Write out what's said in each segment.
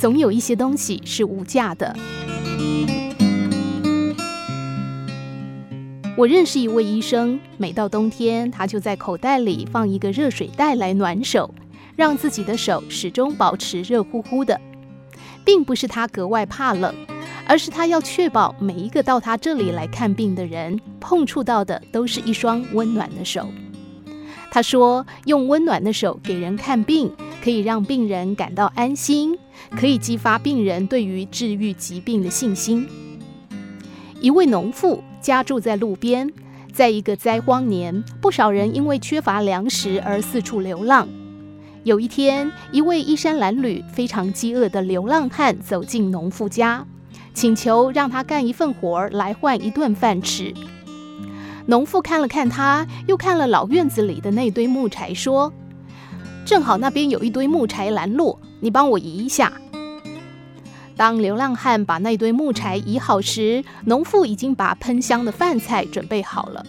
总有一些东西是无价的。我认识一位医生，每到冬天，他就在口袋里放一个热水袋来暖手，让自己的手始终保持热乎乎的。并不是他格外怕冷，而是他要确保每一个到他这里来看病的人碰触到的都是一双温暖的手。他说：“用温暖的手给人看病，可以让病人感到安心，可以激发病人对于治愈疾病的信心。”一位农妇家住在路边，在一个灾荒年，不少人因为缺乏粮食而四处流浪。有一天，一位衣衫褴褛、非常饥饿的流浪汉走进农妇家，请求让他干一份活来换一顿饭吃。农妇看了看他，又看了老院子里的那堆木柴，说：“正好那边有一堆木柴拦路，你帮我移一下。”当流浪汉把那堆木柴移好时，农妇已经把喷香的饭菜准备好了。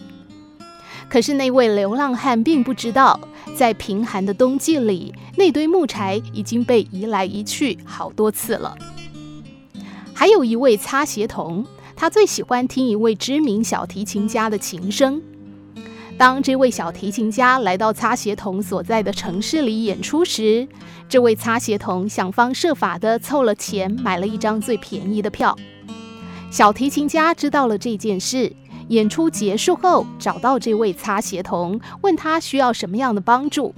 可是那位流浪汉并不知道，在贫寒的冬季里，那堆木柴已经被移来移去好多次了。还有一位擦鞋童。他最喜欢听一位知名小提琴家的琴声。当这位小提琴家来到擦鞋童所在的城市里演出时，这位擦鞋童想方设法地凑了钱，买了一张最便宜的票。小提琴家知道了这件事，演出结束后找到这位擦鞋童，问他需要什么样的帮助。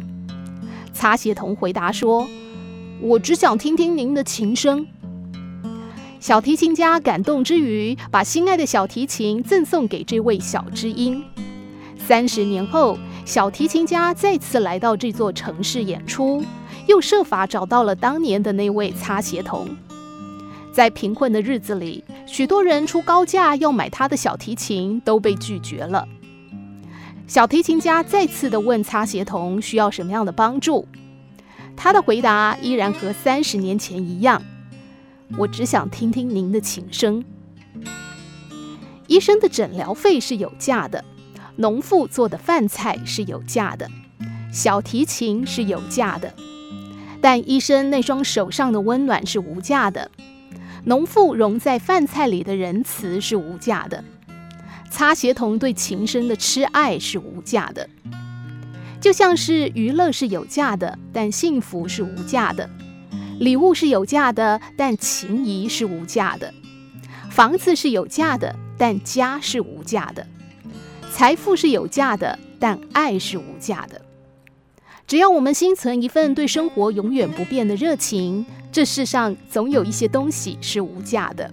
擦鞋童回答说：“我只想听听您的琴声。”小提琴家感动之余，把心爱的小提琴赠送给这位小知音。三十年后，小提琴家再次来到这座城市演出，又设法找到了当年的那位擦鞋童。在贫困的日子里，许多人出高价要买他的小提琴，都被拒绝了。小提琴家再次的问擦鞋童需要什么样的帮助，他的回答依然和三十年前一样。我只想听听您的琴声。医生的诊疗费是有价的，农妇做的饭菜是有价的，小提琴是有价的，但医生那双手上的温暖是无价的，农妇融在饭菜里的仁慈是无价的，擦鞋童对琴声的痴爱是无价的。就像是娱乐是有价的，但幸福是无价的。礼物是有价的，但情谊是无价的；房子是有价的，但家是无价的；财富是有价的，但爱是无价的。只要我们心存一份对生活永远不变的热情，这世上总有一些东西是无价的。